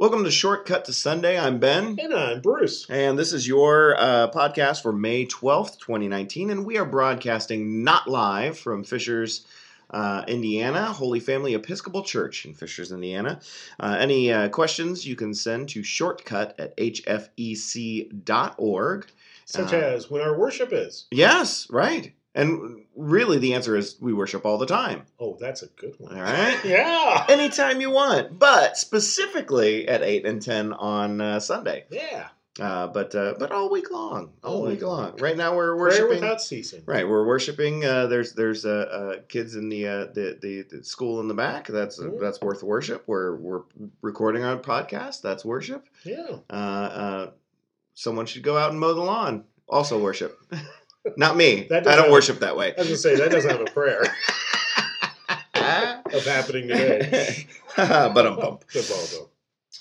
Welcome to Shortcut to Sunday. I'm Ben, And I'm Bruce. and this is your uh, podcast for May 12th, 2019. And we are broadcasting not live from Fishers, uh, Indiana, Holy Family Episcopal Church in Fishers, Indiana. Uh, any uh, questions you can send to shortcut at hfec.org. Such Uh, as when our worship is. Yes, right. And really, the answer is we worship all the time. Oh, that's a good one. All right. Yeah. Anytime you want, but specifically at 8 and 10 on uh, Sunday. Yeah. Uh, but uh, but all week long, all All week long. long. Right now we're Prayer worshiping. without ceasing. Right, we're worshiping. Uh, there's there's uh, uh, kids in the, uh, the the the school in the back. That's that's worth worship. We're we're recording our podcast. That's worship. Yeah. Uh, uh, someone should go out and mow the lawn. Also worship. Not me. I don't have- worship that way. I was going to say, that doesn't have a prayer of happening today. but I'm ball,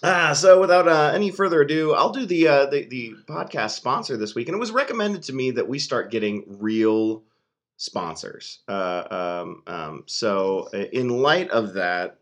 Ah, so without uh, any further ado, I'll do the, uh, the the podcast sponsor this week, and it was recommended to me that we start getting real sponsors. Uh, um, um, so, uh, in light of that,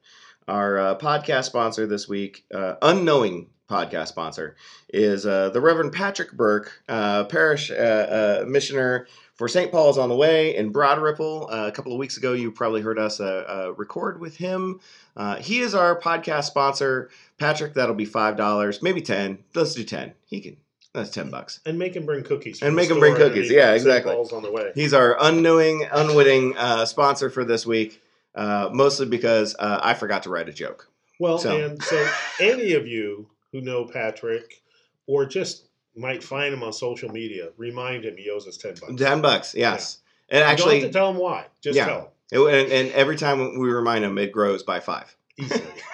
our uh, podcast sponsor this week, uh, unknowing podcast sponsor, is uh, the Reverend Patrick Burke, uh, parish uh, uh, missioner for St. Paul's on the Way in Broad Ripple. Uh, a couple of weeks ago, you probably heard us uh, uh, record with him. Uh, he is our podcast sponsor. Patrick, that'll be five dollars, maybe ten. Let's do ten. He can. That's ten bucks. And make him bring cookies. And make him bring cookies. Yeah, exactly. Paul's on the way. He's our unknowing, unwitting uh, sponsor for this week. Uh, mostly because uh, I forgot to write a joke. Well, So- and so any of you who know Patrick or just might find him on social media, remind him he owes us 10 bucks. Ten bucks, yes. And you don't actually, have to tell him why. Just Yeah. tell him. it- and, and every time we remind him, it grows by five. Easily.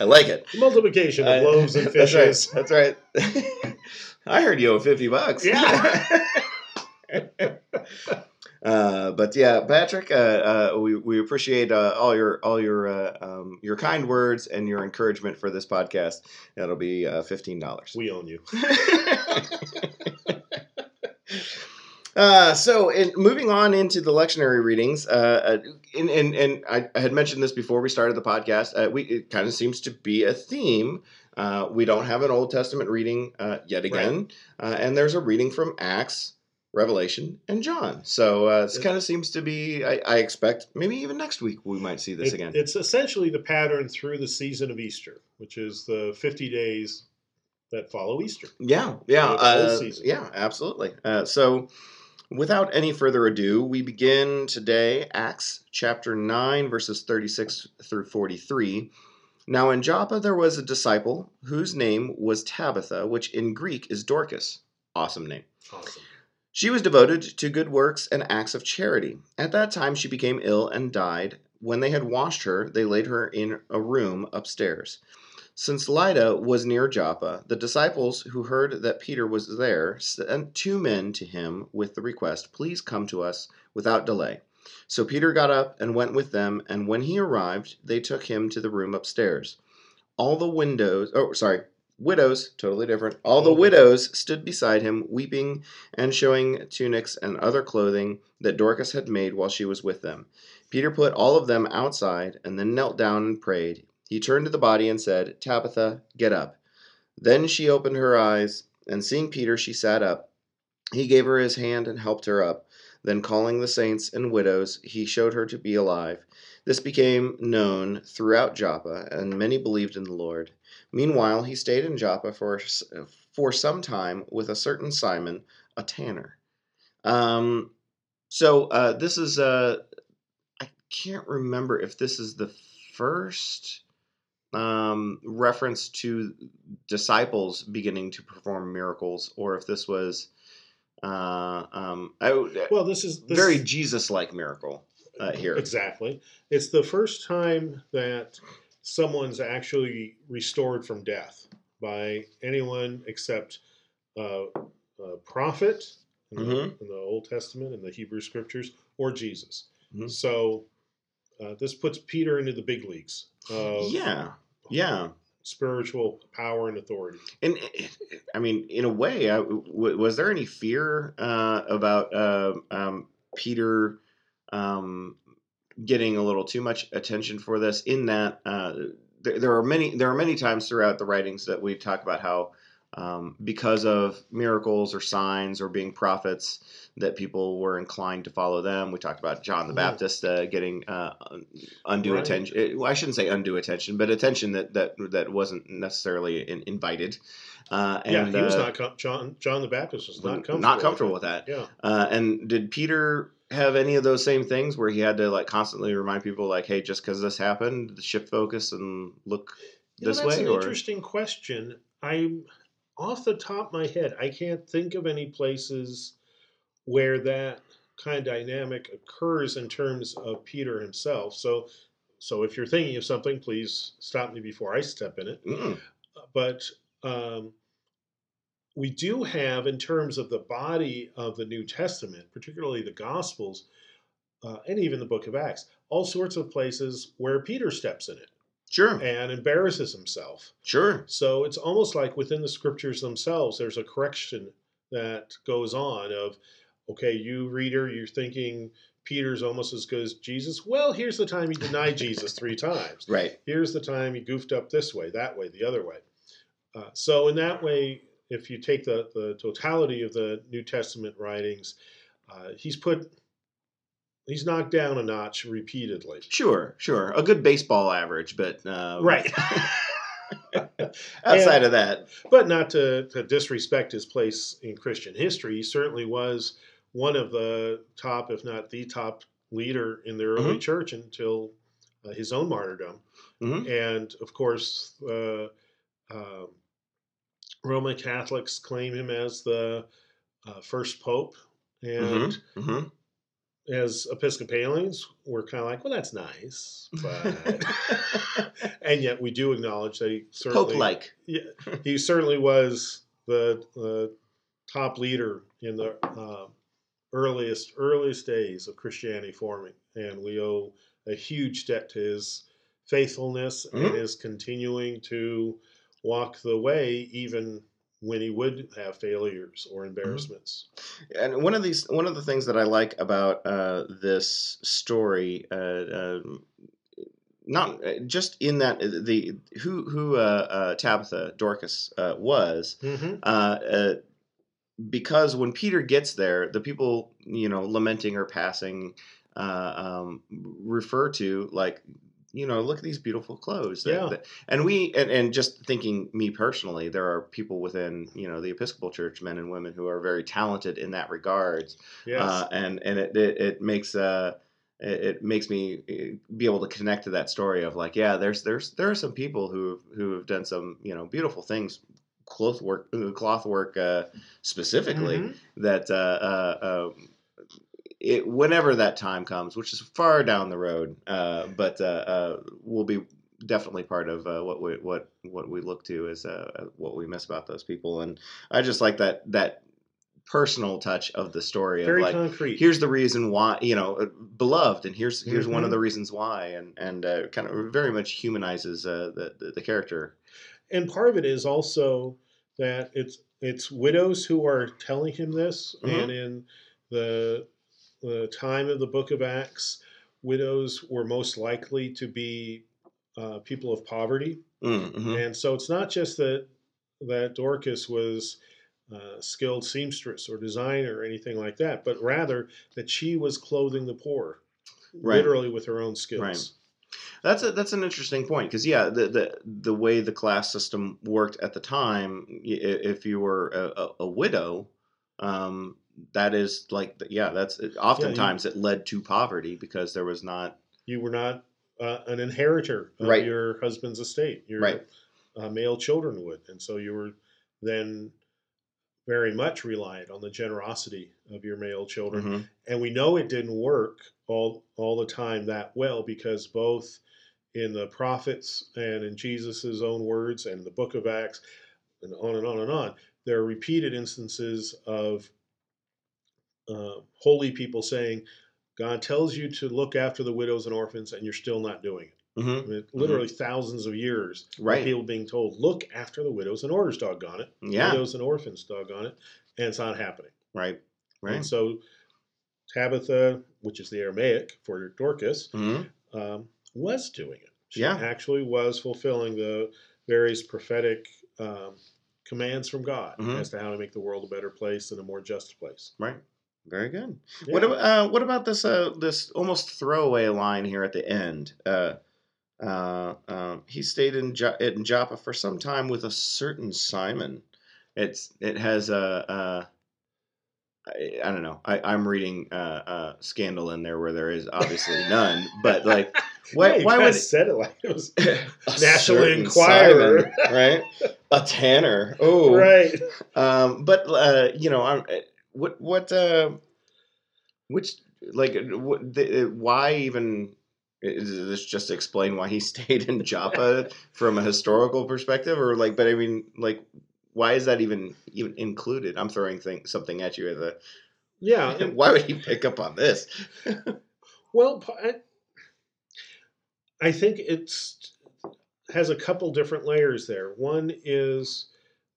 I like it. Multiplication of I- loaves and that's right, fishes. That's right. I heard you owe fifty bucks. Yeah. Uh, but yeah, Patrick, uh, uh, we we appreciate uh, all your all your uh, um, your kind words and your encouragement for this podcast. That'll be uh, fifteen dollars. We own you. Uh, so, in, moving on into the lectionary readings, and, and, and I, I had mentioned this before we started the podcast. Uh, we it kind of seems to be a theme. Uh, we don't have an Old Testament reading uh, yet again, uh, and there's a reading from Acts, Revelation, and John. So uh, this It- kind of seems to be. I, I expect maybe even next week we might see this It- again. It's essentially the pattern through the season of Easter, which is the 50 days that follow Easter. Yeah, yeah, uh, yeah, absolutely. Uh, so, without any further ado, we begin today Acts chapter nine, verses thirty-six through forty-three. Now, in Joppa there was a disciple whose name was Tabitha, which in Greek is Dorcas. Awesome name. Awesome. She was devoted to good works and acts of charity. At that time, she became ill and died. When they had washed her, they laid her in a room upstairs. Since Lydda was near Joppa, the disciples who heard that Peter was there sent two men to him with the request, Please come to us without delay. So Peter got up and went with them, and when he arrived, they took him to the room upstairs. All the windows, oh, sorry, widows, totally different. All the mm-hmm. widows stood beside him, weeping and showing tunics and other clothing that Dorcas had made while she was with them. Peter put all of them outside and then knelt down and prayed. He turned to the body and said, Tabitha, get up. Then she opened her eyes, and seeing Peter, she sat up. He gave her his hand and helped her up. Then, calling the saints and widows, he showed her to be alive. This became known throughout Joppa, and many believed in the Lord. Meanwhile, he stayed in Joppa for, for some time with a certain Simon, a tanner. Um, so uh, this is uh, I can't remember if this is the first um, reference to disciples beginning to perform miracles, or if this was uh, um, I, Well, this is this, very Jesus-like miracle uh, here. Exactly. It's the first time that someone's actually restored from death by anyone except uh, a prophet in, the, Mhm. in the Old Testament and the Hebrew Scriptures or Jesus. Mhm. So uh, this puts Peter into the big leagues of Yeah, yeah. spiritual power and authority. And it- it- I mean, in a way, I, w- was there any fear uh, about uh, um, Peter um, getting a little too much attention for this? In that uh, there, there are many there are many times throughout the writings that we talk about how um, because of miracles or signs or being prophets that people were inclined to follow them. We talked about John the. Baptist uh, getting uh, undue Right. attention. well, I shouldn't say undue attention, but attention that that that wasn't necessarily in, invited. Uh, yeah, he was uh, not com- John. John the Baptist was not not comfortable. comfortable with that. Yeah. Uh, and did Peter have any of those same things where he had to like constantly remind people like, hey, just because this happened, shift focus and look You know, this that's way? an Or interesting question. I'm off the top of my head. I can't think of any places where that kind of dynamic occurs in terms of Peter himself. So, so if you're thinking of something, please stop me before I step in it. Mm, But um, we do have, in terms of the body of the New Testament, particularly the Gospels, uh, and even the Book of Acts, all sorts of places where Peter steps in it sure, and embarrasses himself. sure. So it's almost like within the scriptures themselves, there's a correction that goes on of, okay, you reader, you're thinking Peter's almost as good as Jesus. Well, here's the time he denied Jesus three times. Right. Here's the time he goofed up this way, that way, the other way. Uh, so in that way, if you take the, the totality of the New Testament writings, uh, he's put, he's knocked down a notch repeatedly. Sure, sure. A good baseball average, but um, Right. outside of that, but not to, to disrespect his place in Christian history. He certainly was one of the top, if not the top leader in the early church until uh, his own martyrdom. Mhm. And of course, uh, um Roman Catholics claim him as the uh, first pope. And Mhm, mhm. as Episcopalians, we're kind of like, well, that's nice. But, and yet we do acknowledge that he certainly Pope-like. he certainly was the, the top leader in the uh, earliest earliest days of Christianity forming, and we owe a huge debt to his faithfulness Mhm. and his continuing to walk the way, even when he would have failures or embarrassments. and one of these one of the things that I like about uh, this story, uh, um, not uh, just in that the who who uh, uh, Tabitha Dorcas uh, was, Mm-hmm. uh, uh, because when Peter gets there, the people you know lamenting her passing uh, um, refer to like you know look at these beautiful clothes that- Yeah. that- and we and, and just thinking me personally there are people within you know the episcopal church men and women who are very talented in that regard. Yes. uh, and and it it, it makes uh it, it makes me uh, be able to connect to that story of like yeah there's there's there are some people who have, who have done some you know beautiful things cloth work cloth work uh, specifically Mhm. that uh, uh, uh, it, whenever that time comes, which is far down the road, uh, but uh, uh, will be definitely part of uh, what we what what we look to is uh, what we miss about those people. And I just like that that personal touch of the story Very of like concrete. here's the reason why you know uh, beloved and here's here's one of Mhm. the reasons why and and uh, kind of very much humanizes uh, the, the the character and part of it is also that it's it's widows who are telling him this Mhm. and in the the time of the book of acts widows were most likely to be uh, people of poverty Mm, mhm. and so it's not just that that dorcas was a skilled seamstress or designer or anything like that but rather that she was clothing the poor Right. literally with her own skills Right. That's a, that's an interesting point because yeah, the, the the way the class system worked at the time, if you were a, a, a widow, um, that is like yeah, that's oftentimes it led to poverty because there was not you were not uh, an inheritor of Right. your husband's estate. Your Right. uh, male children would, and so you were then very much reliant on the generosity of your male children. Mhm. And we know it didn't work all all the time that well because both in the prophets and in Jesus' own words and the book of Acts and on and on and on, there are repeated instances of uh, holy people saying, God tells you to look after the widows and orphans, and you're still not doing it. Mhm. I mean, literally thousands of years of people being told, look after the widows and orders, doggone it. Yeah. Widows and orphans, doggone it. And it's not happening. right, right. And so Tabitha, which is the Aramaic for Dorcas, Mhm. um, was doing it. She Yeah. actually was fulfilling the various prophetic um, commands from God Mhm. as to how to make the world a better place and a more just place. Right. Very good. Yeah. What about uh, what about this uh, this almost throwaway line here at the end? Uh, uh, um, he stayed in, jo- in Joppa for some time with a certain Simon. It's it has a. Uh, I, I don't know. I, I'm reading uh, uh, scandal in there where there is obviously none. But like, why Yeah, why would said it like it was a National Enquirer. Simon, right? A tanner. Oh, right. um, but uh, you know, I'm, what what uh, which like what the, why even is this just to explain why he stayed in Joppa from a historical perspective, or like, but I mean, like, why is that even even included? I'm throwing thing, something at you as a Yeah. and- why would he pick up on this? Well, I think it's has a couple different layers there. One is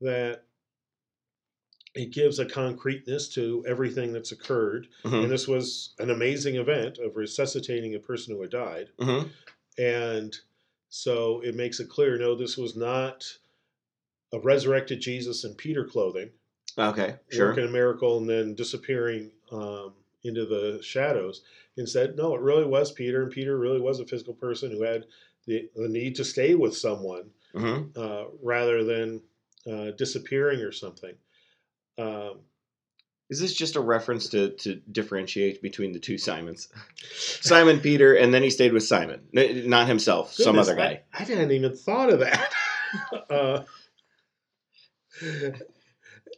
that it gives a concreteness to everything that's occurred, Mhm, and this was an amazing event of resuscitating a person who had died, mhm. and so it makes it clear. No, this was not a resurrected Jesus in Peter clothing. Okay, sure. working a miracle and then disappearing um, into the shadows. Instead, no, it really was Peter, and Peter really was a physical person who had the, the need to stay with someone hmm uh, rather than uh, disappearing or something. Um, Is this just a reference to to differentiate between the two Simons, Simon Peter, and then he stayed with Simon, N- not himself, some other guy. I, I hadn't even thought of that. uh,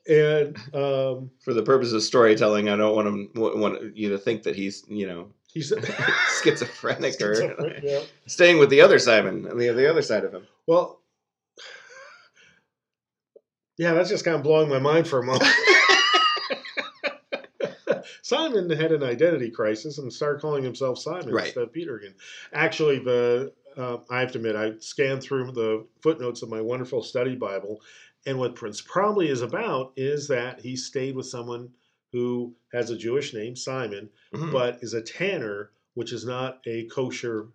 and um, for the purpose of storytelling, I don't want him want you to think that he's you know he's schizophrenic or yeah. staying with the other Simon, the the other side of him. Well, yeah, that's just kind of blowing my mind for a moment. Simon had an identity crisis and started calling himself Simon Right. instead of Peter again. Actually, the uh, I have to admit, I scanned through the footnotes of my wonderful study Bible, and what Prince probably is about is that he stayed with someone who has a Jewish name, Simon, Mhm. but is a tanner, which is not a kosher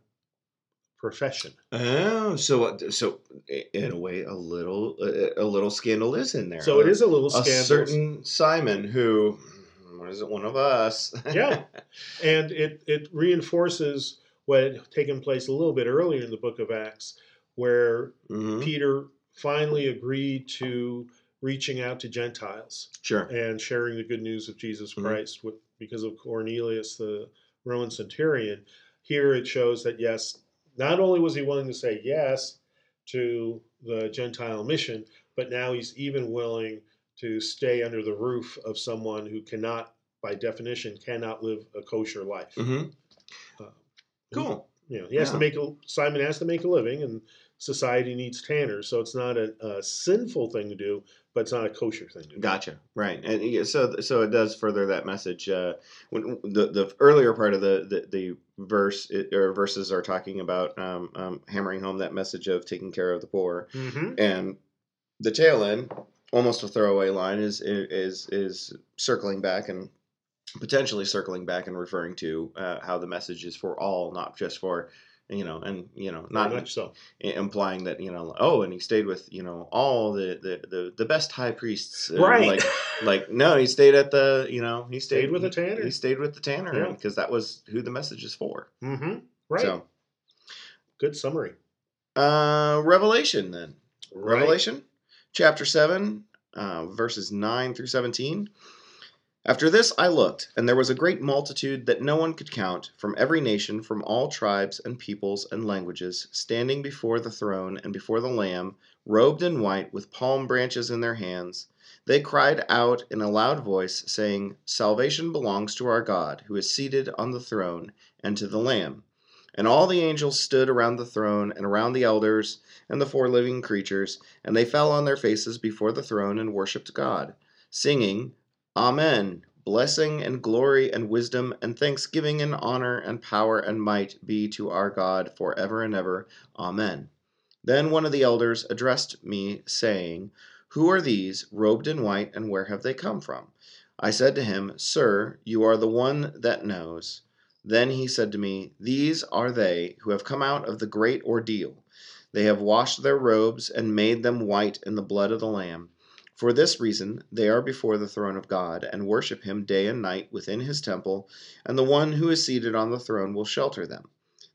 profession. oh, so so in a way, a little a little scandal is in there. So it is a little scandal. a certain Simon who is it? One of us. Yeah. and it it reinforces what had taken place a little bit earlier in the book of Acts, where Mhm. Peter finally agreed to reaching out to Gentiles Sure. and sharing the good news of Jesus Mhm. Christ with, because of Cornelius, the Roman centurion. Here it shows that yes, not only was he willing to say yes to the Gentile mission, but now he's even willing to stay under the roof of someone who cannot, by definition, cannot live a kosher life. hmm Uh, Cool. You know, he has Yeah. to make a, Simon has to make a living, and society needs tanners, so it's not a, a sinful thing to do, but it's not a kosher thing to do. Gotcha. Right. And so so it does further that message. Uh, when the the earlier part of the the, the verse it, or verses are talking about um, um, hammering home that message of taking care of the poor, Mm-hmm. and the tail end, almost a throwaway line, is is is circling back and potentially circling back and referring to uh, how the message is for all, not just for you know, and you know, Not not much so. implying that you know, oh, and he stayed with you know all the the the, the best high priests, Right. Like like no, he stayed at the you know he stayed, Stayed with the tanner. He stayed with the tanner Yeah. because that was who the message is for. mm-hmm. Right. So, Good summary. uh, Revelation then. Right. Revelation chapter 7, uh, verses 9 through 17. After this I looked, and there was a great multitude that no one could count, from every nation, from all tribes and peoples and languages, standing before the throne and before the Lamb, robed in white, with palm branches in their hands. They cried out in a loud voice, saying, Salvation belongs to our God, who is seated on the throne, and to the Lamb. And all the angels stood around the throne and around the elders and the four living creatures, and they fell on their faces before the throne and worshipped God, singing, Amen. Blessing and glory and wisdom and thanksgiving and honor and power and might be to our God for ever and ever. Amen. Then one of the elders addressed me, saying, Who are these, robed in white, and where have they come from? I said to him, Sir, you are the one that knows. Then he said to me, These are they who have come out of the great ordeal. They have washed their robes and made them white in the blood of the Lamb. For this reason, they are before the throne of God and worship him day and night within his temple, and the one who is seated on the throne will shelter them.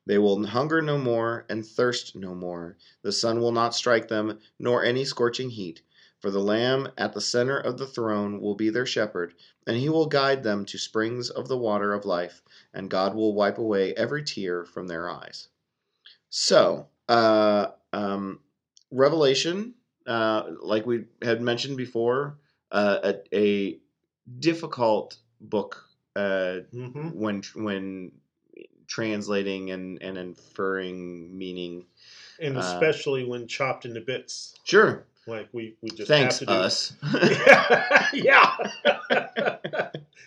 They will hunger no more and thirst no more. The sun will not strike them, nor any scorching heat. For the Lamb at the center of the throne will be their shepherd, and he will guide them to springs of the water of life, and God will wipe away every tear from their eyes. So, uh, um, Revelation, uh, like we had mentioned before, uh, a, a difficult book uh, hmm when when translating and, and inferring meaning. And Uh, especially when chopped into bits, Sure. like we, we just Thanks, have to us. yeah.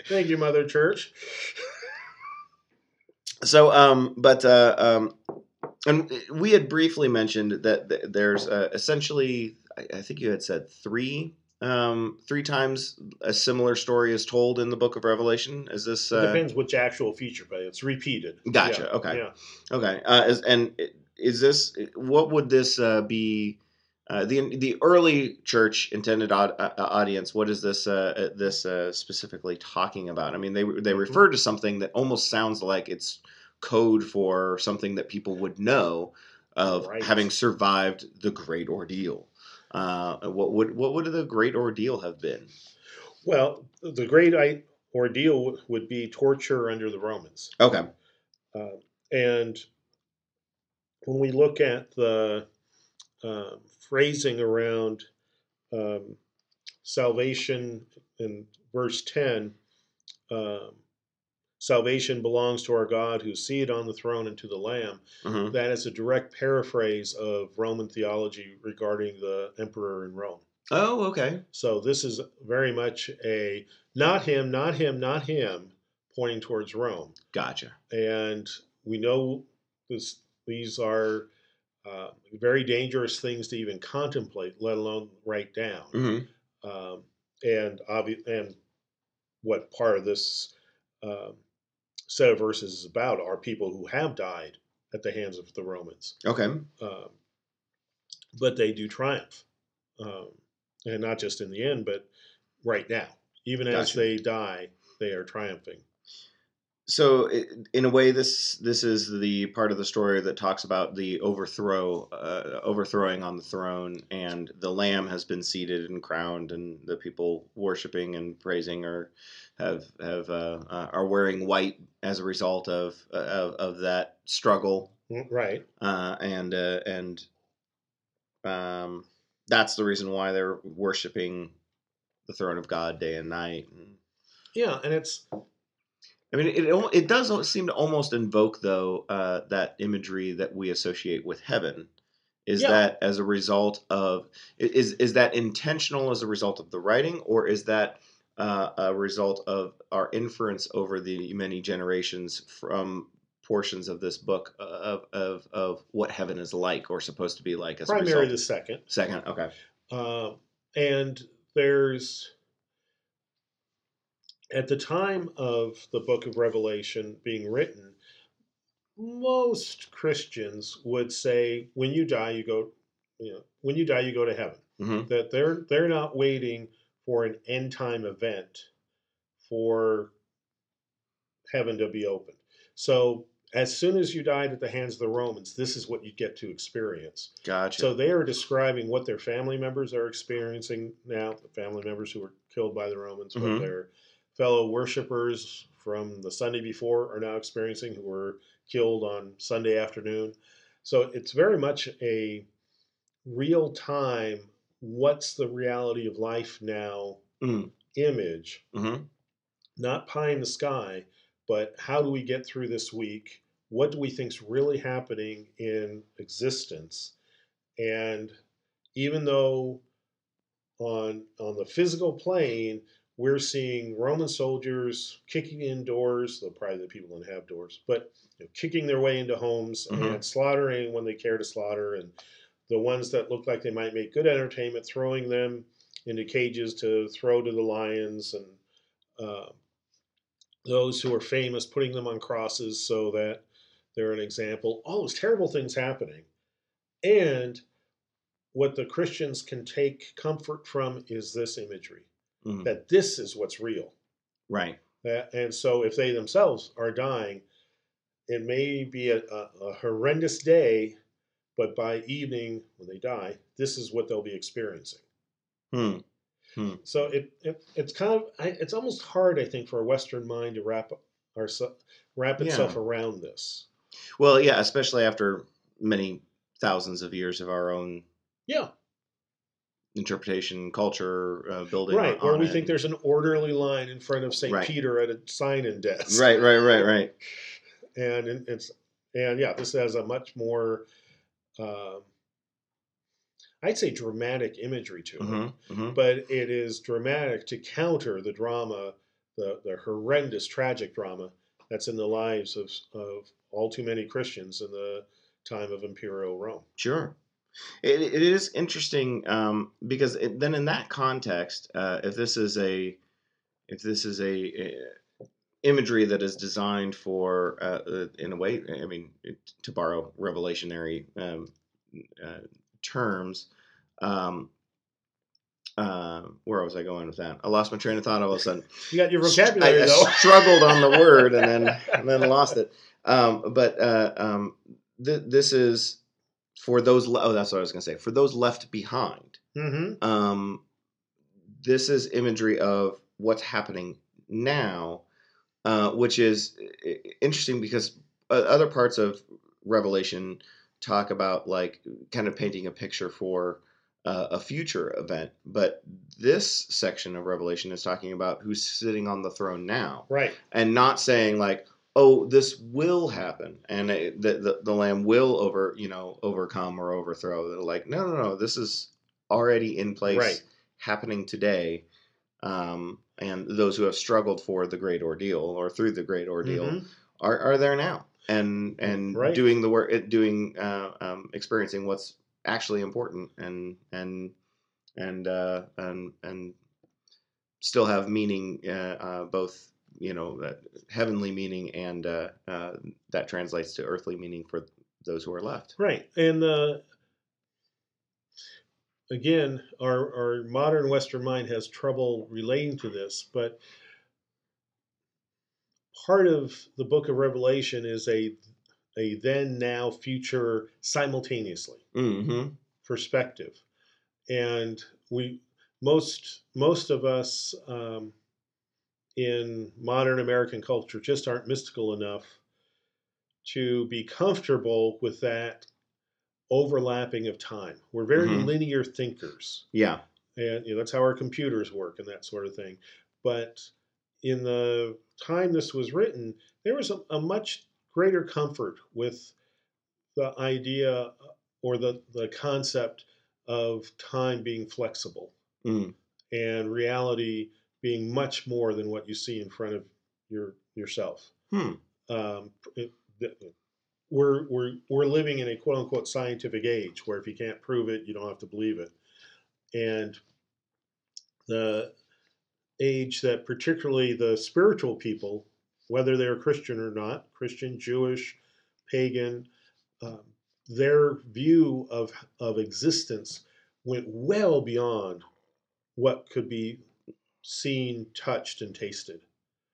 Thank you, Mother Church. so, um, but uh, um, and we had briefly mentioned that th- there's uh, essentially, I, I think you had said three, um, three times a similar story is told in the Book of Revelation. Is this? Uh, depends which actual feature, but it's repeated. Gotcha, Yeah, okay. Yeah. Okay. Uh, is, and is this what would this uh, be? Uh, the the early church intended aud- uh, audience. What is this uh, uh, this uh, specifically talking about? I mean, they they Mhm. refer to something that almost sounds like it's code for something that people would know of Right. having survived the great ordeal. Uh, what would what would the great ordeal have been? Well, the great I- ordeal would be torture under the Romans. Okay. Uh, and when we look at the um, phrasing around um, salvation in verse 10, um, salvation belongs to our God who seated on the throne and to the Lamb. hmm That is a direct paraphrase of Roman theology regarding the emperor in Rome. Oh, okay. So this is very much a not him, not him, not him, pointing towards Rome. Gotcha. And we know this, these are uh, very dangerous things to even contemplate, let alone write down. hmm Um, and obvi- and what part of this um, set of verses is about are people who have died at the hands of the Romans Okay. um, but they do triumph, um, and not just in the end, but right now. Even as they die, they are triumphing. So, in a way, this this is the part of the story that talks about the overthrow, uh, overthrowing on the throne, and the Lamb has been seated and crowned, and the people worshiping and praising are have have uh, uh, are wearing white as a result of uh, of, of that struggle, Mm, Right. uh, and uh, and um, that's the reason why they're worshiping the throne of God day and night. Yeah, and it's I mean, it it does seem to almost invoke though uh, that imagery that we associate with heaven. Is Yeah. that as a result of is is that intentional as a result of the writing, or is that uh, a result of our inference over the many generations from portions of this book uh, of of of what heaven is like or supposed to be like as a result? the second. Second, okay, Uh, and there's at the time of the book of Revelation being written, most Christians would say, when you die, you go, you know, when you die, you go to heaven. hmm that they're they're not waiting for an end time event for heaven to be opened. So as soon as you died at the hands of the Romans, this is what you get to experience. gotcha. So they are describing what their family members are experiencing now, the family members who were killed by the Romans, Mhm. what their fellow worshipers from the Sunday before are now experiencing who were killed on Sunday afternoon. So it's very much a real time, what's the reality of life now Mm. image, hmm not pie in the sky, but how do we get through this week? What do we think's really happening in existence? And even though on on the physical plane we're seeing Roman soldiers kicking in doors, though probably the people don't have doors, but you know, kicking their way into homes Mhm. and slaughtering when they care to slaughter, and the ones that look like they might make good entertainment, throwing them into cages to throw to the lions and uh, those who are famous, putting them on crosses so that they're an example. All those terrible things happening. And what the Christians can take comfort from is this imagery Mhm. that this is what's real. Right. And so if they themselves are dying, it may be a, a, a horrendous day, but by evening when they die, this is what they'll be experiencing. Hmm. So it, it it's kind of I, it's almost hard, I think, for a Western mind to wrap our wrap itself Yeah. around this. Well, yeah, especially after many thousands of years of our own Yeah, interpretation, culture, uh, building. right. Where we it. think there's an orderly line in front of Saint Right. Peter at a sign-in desk. Right, right, right, right. and it's and yeah, this has a much more, um, I'd say, dramatic imagery to it. hmm hmm But it is dramatic to counter the drama, the the horrendous tragic drama that's in the lives of of all too many Christians in the time of Imperial Rome. Sure. It, it is interesting um, because it, then in that context, uh, if this is a if this is a, a imagery that is designed for uh, uh, in a way, I mean, to borrow revelationary um, uh, terms. Um, uh, where was I going with that? I lost my train of thought all of a sudden. You got your vocabulary I, I though. struggled on the word and then and then lost it. Um, but uh, um, th- this is for those. Le- oh, that's what I was going to say. For those left behind, hmm um, this is imagery of what's happening now, uh, which is i- interesting because uh, other parts of Revelation talk about like kind of painting a picture for uh, a future event, but this section of Revelation is talking about who's sitting on the throne now, Right. and not saying like, "Oh, this will happen," and it, the, the the Lamb will over you know overcome or overthrow. They're like, "No, no, no, this is already in place, Right. happening today." Um, and those who have struggled for the great ordeal or through the great ordeal Mhm. are, are there now and and Right. doing the work doing uh, um, experiencing what's actually important and and and uh, and and still have meaning uh, uh, both you know heavenly meaning and uh, uh, that translates to earthly meaning for those who are left Right. And uh, again, our, our modern Western mind has trouble relating to this, but part of the book of Revelation is a a then, now, future simultaneously mm-hmm. perspective, and we most most of us um, in modern American culture just aren't mystical enough to be comfortable with that overlapping of time. We're very Mhm. linear thinkers, yeah and you know, that's how our computers work and that sort of thing. But in the time this was written, there was a, a much greater comfort with the idea or the, the concept of time being flexible mm. and reality being much more than what you see in front of your yourself. hmm. Um, it, th- we're, we're, we're living in a quote unquote scientific age where if you can't prove it, you don't have to believe it. And the age that particularly the spiritual people, whether they're Christian or not, Christian, Jewish, pagan, um, their view of, of existence went well beyond what could be seen, touched, and tasted.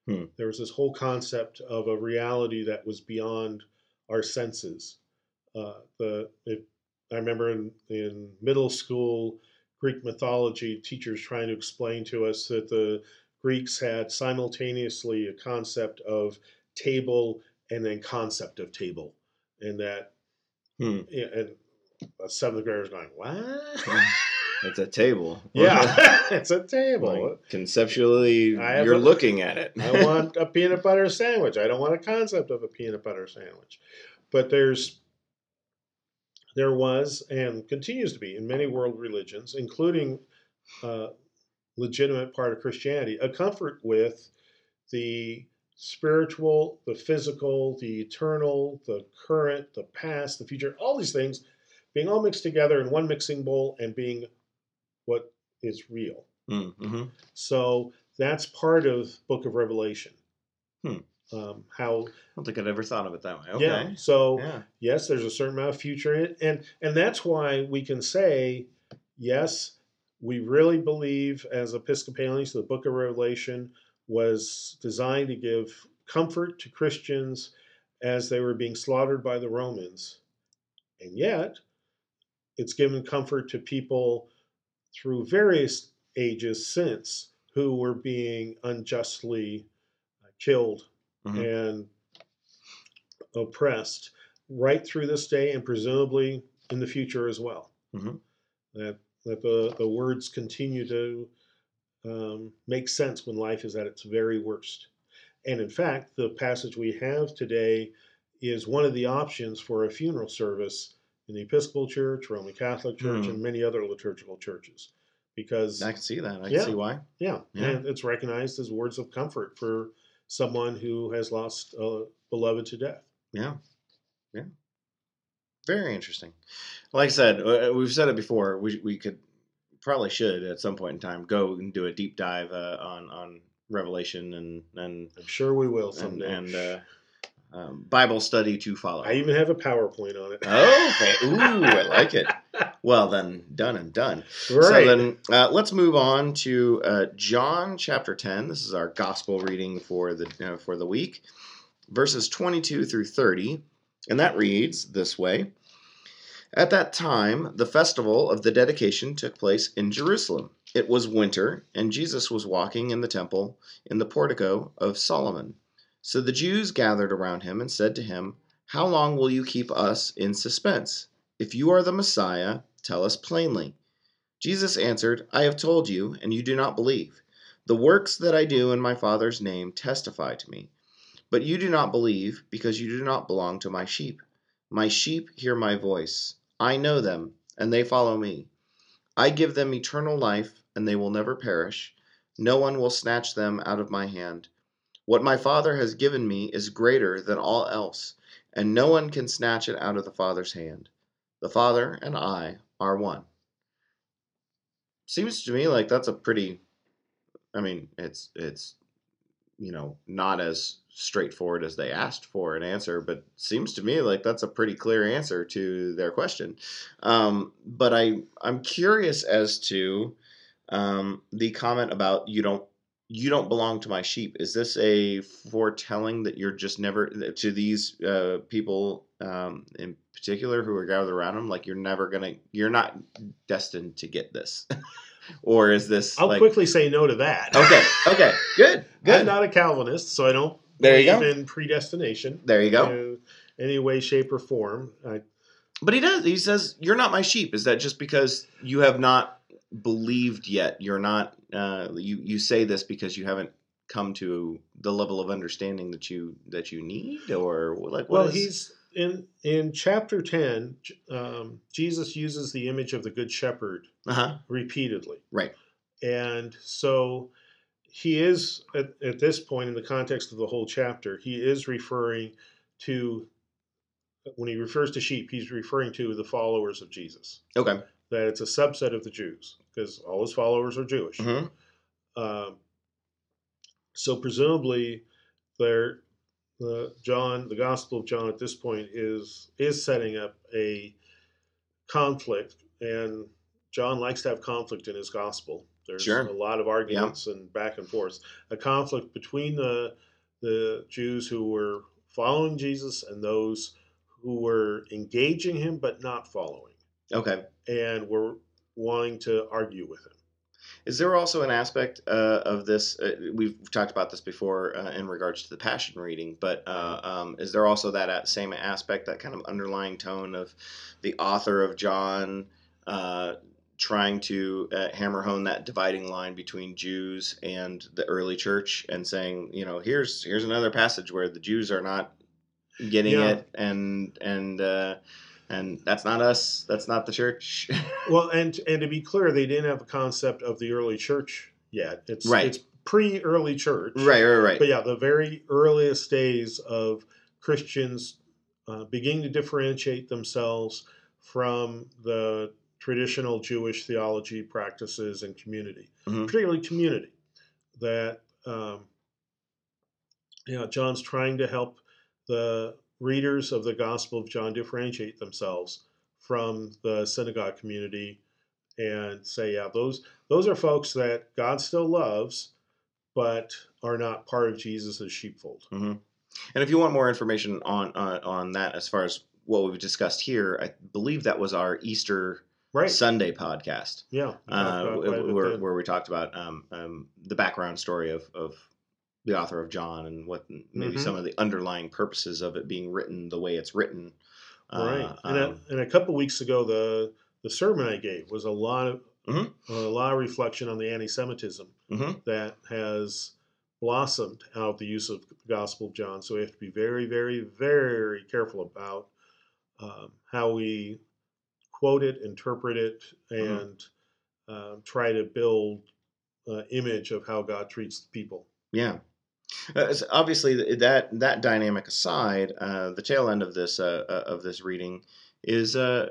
Hmm. There was this whole concept of a reality that was beyond our senses. Uh, the if, I remember in, in middle school Greek mythology, teachers trying to explain to us that the Greeks had simultaneously a concept of table and then concept of table, and that Hmm. and a seventh grader's going, "What?" It's a table yeah, it's a table. Like, conceptually you're a- looking at it I want a peanut butter sandwich. I don't want a concept of a peanut butter sandwich. But there's there was and continues to be in many world religions, including uh, legitimate part of Christianity, a comfort with the spiritual, the physical, the eternal, the current, the past, the future, all these things being all mixed together in one mixing bowl and being what is real. mm-hmm. So that's part of Book of Revelation. Hmm. Um, how I don't think I'd ever thought of it that way. Okay. yeah. So Yeah. yes, there's a certain amount of future in it, and and that's why we can say yes, we really believe as Episcopalians the Book of Revelation was designed to give comfort to Christians as they were being slaughtered by the Romans, and yet it's given comfort to people through various ages since who were being unjustly uh, killed Mhm. and oppressed right through this day and presumably in the future as well. Mhm. That that the, the words continue to um, make sense when life is at its very worst. And in fact, the passage we have today is one of the options for a funeral service in the Episcopal Church, Roman Catholic Church, Hmm. and many other liturgical churches. Because I can see that. I can see why. yeah, Yeah. and it's recognized as words of comfort for someone who has lost a beloved to death. Yeah. Yeah. Very interesting. Like I said, uh, we've said it before. We we could probably should at some point in time go and do a deep dive uh, on on Revelation and and I'm sure we will and, someday. and uh, um, Bible study to follow. I even have a PowerPoint on it. Oh, fa- ooh, I like it. Well, then, done and done. right. So then, uh, let's move on to uh, John chapter ten. This is our gospel reading for the uh, for the week, verses twenty-two through thirty, and that reads this way: At that time, the festival of the dedication took place in Jerusalem. It was winter, and Jesus was walking in the temple in the portico of Solomon. So the Jews gathered around him and said to him, How long will you keep us in suspense? If you are the Messiah, tell us plainly. Jesus answered, I have told you, and you do not believe. The works that I do in my Father's name testify to me. But you do not believe, because you do not belong to my sheep. My sheep hear my voice. I know them, and they follow me. I give them eternal life, and they will never perish. No one will snatch them out of my hand. What my Father has given me is greater than all else, and no one can snatch it out of the Father's hand. The Father and I are one. Seems to me like that's a pretty I mean, it's it's you know, not as straightforward as they asked for an answer, but seems to me like that's a pretty clear answer to their question. Um, but I I'm curious as to um, the comment about you don't you don't belong to my sheep. Is this a foretelling that you're just never to these uh, people um, in particular who are gathered around him? Like you're never gonna you're not destined to get this, or is this I'll like quickly say no to that. okay okay good good. I'm not a Calvinist, so I don't There you believe go. in predestination there you go. any way, shape, or form. I, But he does. He says, "You're not my sheep." Is that just because you have not believed yet? You're not. Uh, you you say this because you haven't come to the level of understanding that you that you need, or like what well, is- he's in in chapter ten. Um, Jesus uses the image of the good shepherd uh-huh. repeatedly. Right. And so he is, at, at this point in the context of the whole chapter, he is referring to, when he refers to sheep, he's referring to the followers of Jesus, Okay. That it's a subset of the Jews, because all his followers are Jewish. hmm Um, so presumably, there, the John, the Gospel of John at this point is is setting up a conflict, and John likes to have conflict in his Gospel. There's Sure. a lot of arguments and back and forth. A conflict between the the Jews who were following Jesus and those who were engaging him but not following, Okay. and we're wanting to argue with him. Is there also an aspect uh, of this? Uh, we've talked about this before uh, in regards to the passion reading, but uh, um, is there also that same aspect, that kind of underlying tone of the author of John uh, trying to uh, hammer home that dividing line between Jews and the early church, and saying, you know, here's here's another passage where the Jews are not getting Yeah. it, and and uh, and that's not us, that's not the church. Well, and and to be clear, they didn't have a concept of the early church yet. It's Right. It's pre-early church, right, right, right. But yeah, the very earliest days of Christians uh, beginning to differentiate themselves from the traditional Jewish theology practices and community, Mhm. particularly community. That um, you know, John's trying to help the readers of the Gospel of John differentiate themselves from the synagogue community and say, yeah, those those are folks that God still loves, but are not part of Jesus' sheepfold. hmm And if you want more information on uh, on that, as far as what we've discussed here, I believe that was our Easter Right. Sunday podcast, yeah. uh, about quite a bit where, where we talked about um, um, the background story of, of the author of John and what maybe Mhm. some of the underlying purposes of it being written the way it's written. right. Uh, and, um, a, and a couple weeks ago, the the sermon I gave was a lot of Mhm. a lot of reflection on the anti-Semitism mhm. that has blossomed out of the use of the Gospel of John. So we have to be very, very, very careful about um, how we quote it, interpret it, Mhm. and um, try to build an image of how God treats people. Yeah. Uh, obviously, that that dynamic aside, uh, the tail end of this uh, uh, of this reading is uh,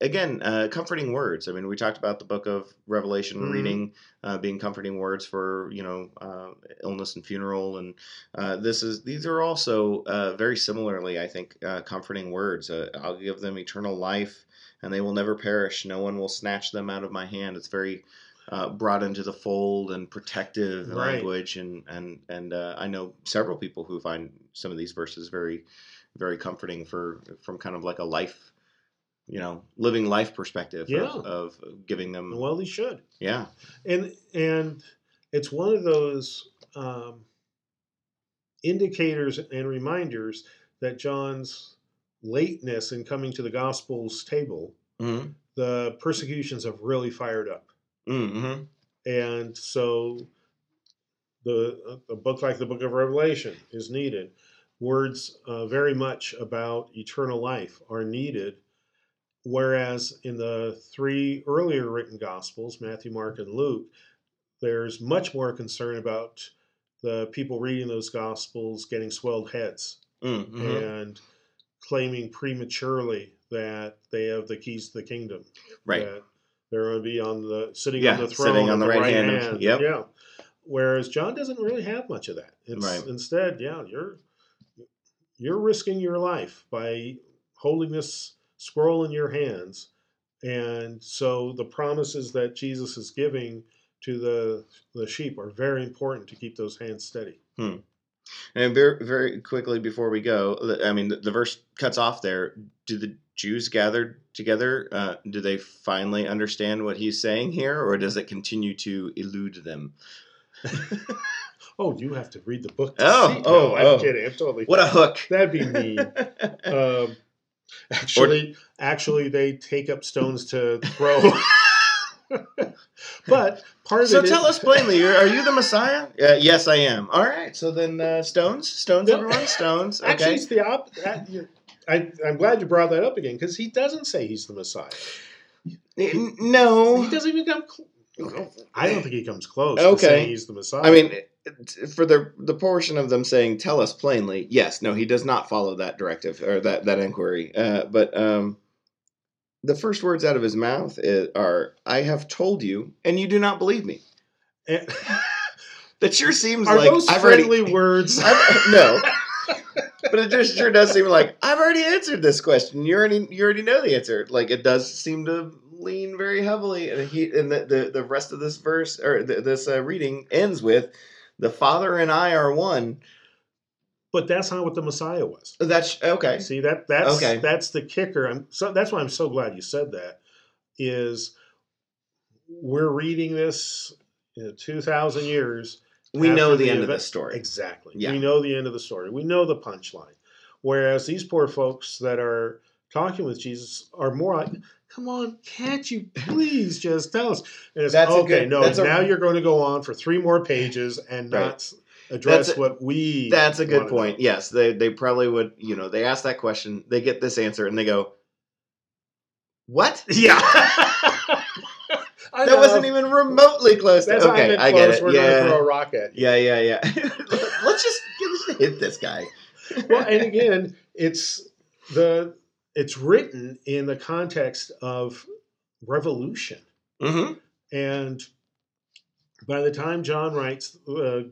again uh, comforting words. I mean, we talked about the book of Revelation Mhm. reading uh, being comforting words for you know uh, illness and funeral, and uh, this is these are also uh, very similarly, I think, uh, comforting words. Uh, I'll give them eternal life, and they will never perish. No one will snatch them out of my hand. It's very uh, brought into the fold and protective Right. language, and and and uh, I know several people who find some of these verses very, very comforting for from kind of like a life, you know, living life perspective Yeah. of, of giving them, Well, he should. yeah, and and it's one of those um, indicators and reminders that John's lateness in coming to the Gospels table, mm-hmm. the persecutions have really fired up, Mm-hmm. and so the a book like the Book of Revelation is needed. Words uh, very much about eternal life are needed. Whereas in the three earlier written Gospels, Matthew, Mark, and Luke, there's much more concern about the people reading those Gospels getting swelled heads Mm-hmm. and claiming prematurely that they have the keys to the kingdom. Right. That they're going to be on the sitting Yeah, on the throne sitting on at the right hand of- yep. Yeah. Whereas John doesn't really have much of that. It's Right. instead, yeah, you're you're risking your life by holding this scroll in your hands. And so the promises that Jesus is giving to the the sheep are very important to keep those hands steady. Hmm. And very, very quickly before we go, I mean, the, the verse cuts off there. Do the Jews gathered together? Uh, do they finally understand what he's saying here, or does it continue to elude them? Oh, you have to read the book. To Oh, see. oh, no, I'm oh. kidding. I'm totally. What a hook! That'd be mean. um, actually, actually, they take up stones to throw. but part so it is- tell us plainly, you're- you the Messiah? Uh, yes, I am. All right. So then, uh, stones, stones, everyone, stones. Okay. Actually, it's the op- that- I, I'm glad you brought that up again because he doesn't say he's the Messiah. N- no. He doesn't even come. Cl- I don't think he comes close Okay. to saying he's the Messiah. I mean, for the the portion of them saying "tell us plainly," yes, no, he does not follow that directive or that that inquiry. Uh, but um, the first words out of his mouth are, "I have told you, and you do not believe me." And- That sure seems are like those I've friendly already words? I've, no. But it just sure does seem like I've already answered this question. You already you already know the answer. Like it does seem to lean very heavily, and he and the the, the rest of this verse or th this uh, reading ends with, "The Father and I are one." But that's not what the Messiah was. That's okay. See that that's Okay. that's the kicker. I'm so that's why I'm so glad you said that. Is we're reading this in two thousand years. We know the, end of the story. Exactly. Yeah. We know the end of the story. We know the punchline. Whereas these poor folks that are talking with Jesus are more like, "Come on, can't you please just tell us?" And it's That's okay. good- no, that's a- now you're going to go on for three more pages and Right. not address a- what we. That's a good wanna know. point. Yes, they they probably would. You know, they ask that question, they get this answer, and they go, "What?" Yeah. That wasn't even remotely close. To, That's not okay, I get it. We're gonna throw a rocket. Yeah, yeah, yeah. Let's just hit this guy. Well, and again, it's the it's written in the context of revolution, hmm and by the time John writes uh,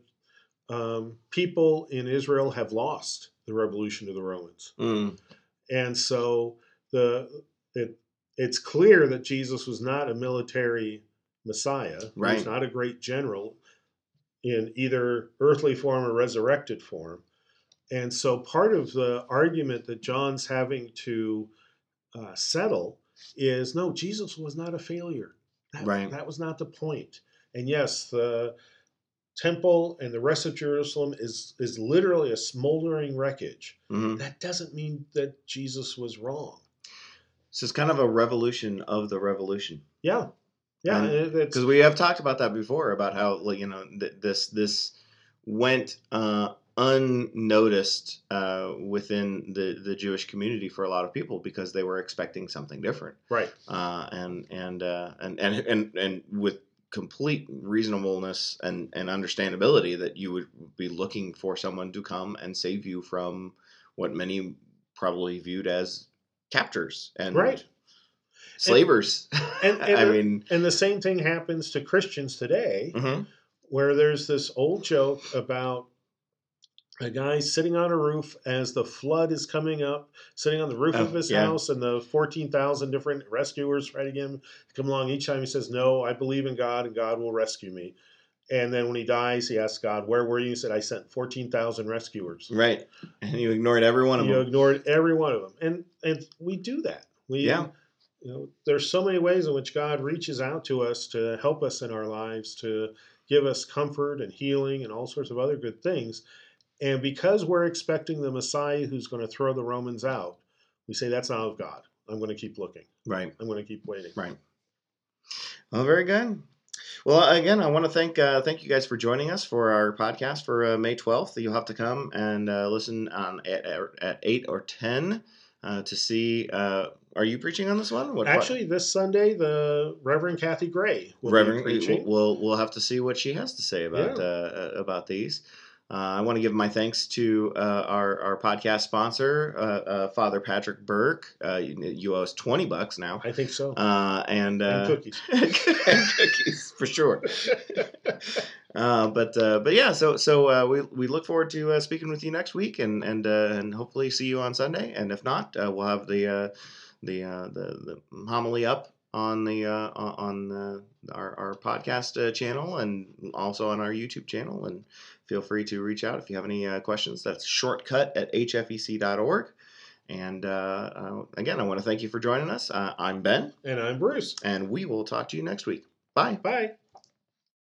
um, people in Israel have lost the revolution to the Romans, Mm, and so the it it's clear that Jesus was not a military Messiah. He Right. was not a great general in either earthly form or resurrected form. And so part of the argument that John's having to uh, settle is no, Jesus was not a failure. That, Right. that was not the point. And yes, the temple and the rest of Jerusalem is is literally a smoldering wreckage. mhm. That doesn't mean that Jesus was wrong. So it's kind of a revolution of the revolution. Yeah, yeah. And- it- it's, because we have talked about that before about how like you know th- this this went uh, unnoticed uh, within the the Jewish community for a lot of people because they were expecting something different right. uh, and and, uh, and and and and with complete reasonableness and and understandability that you would be looking for someone to come and save you from what many probably viewed as captors and Right. slavers. And- and I the- mean, And the same thing happens to Christians today. mhm. where there's this old joke about a guy sitting on a roof as the flood is coming up, sitting on the roof Oh, of his yeah. house, and the 14,000 different rescuers fighting him come along. Each time he says, No, I believe in God and God will rescue me. And then when he dies, he asks God, Where were you? He said, I sent 14,000 rescuers. right, and you ignored every one of You them. You ignored every one of them. And, and we do that. We, Yeah. You know, there's so many ways in which God reaches out to us to help us in our lives, to give us comfort and healing and all sorts of other good things. And because we're expecting the Messiah who's going to throw the Romans out, we say that's not of God. I'm going to keep looking. Right. I'm going to keep waiting. Right. Well, very good. Well, again, I want to thank uh, thank you guys for joining us for our podcast for uh, May twelfth. You'll have to come and uh, listen on at, at eight or ten uh, to see. Uh, are you preaching on this one? What Actually, this Sunday, the Reverend Kathy Gray will Reverend, be preaching. we'll we'll have to see what she has to say about Yeah. uh, about these. Uh, I want to give my thanks to uh, our our podcast sponsor, uh, uh, Father Patrick Burke. Uh, you, owe us twenty bucks now, I think so. uh, and, uh, and cookies. and cookies for sure. Uh, but uh, but yeah, so so uh, we we look forward to uh, speaking with you next week, and and uh, and hopefully see you on Sunday. And if not, uh, we'll have the uh, the, uh, the the homily up on the uh, on uh, our our podcast uh, channel and also on our YouTube channel. And feel free to reach out if you have any uh, questions. That's shortcut at hfec.org. And uh, uh, again, I want to thank you for joining us. Uh, I'm Ben, and I'm Bruce. and we will talk to you next week. Bye. Bye.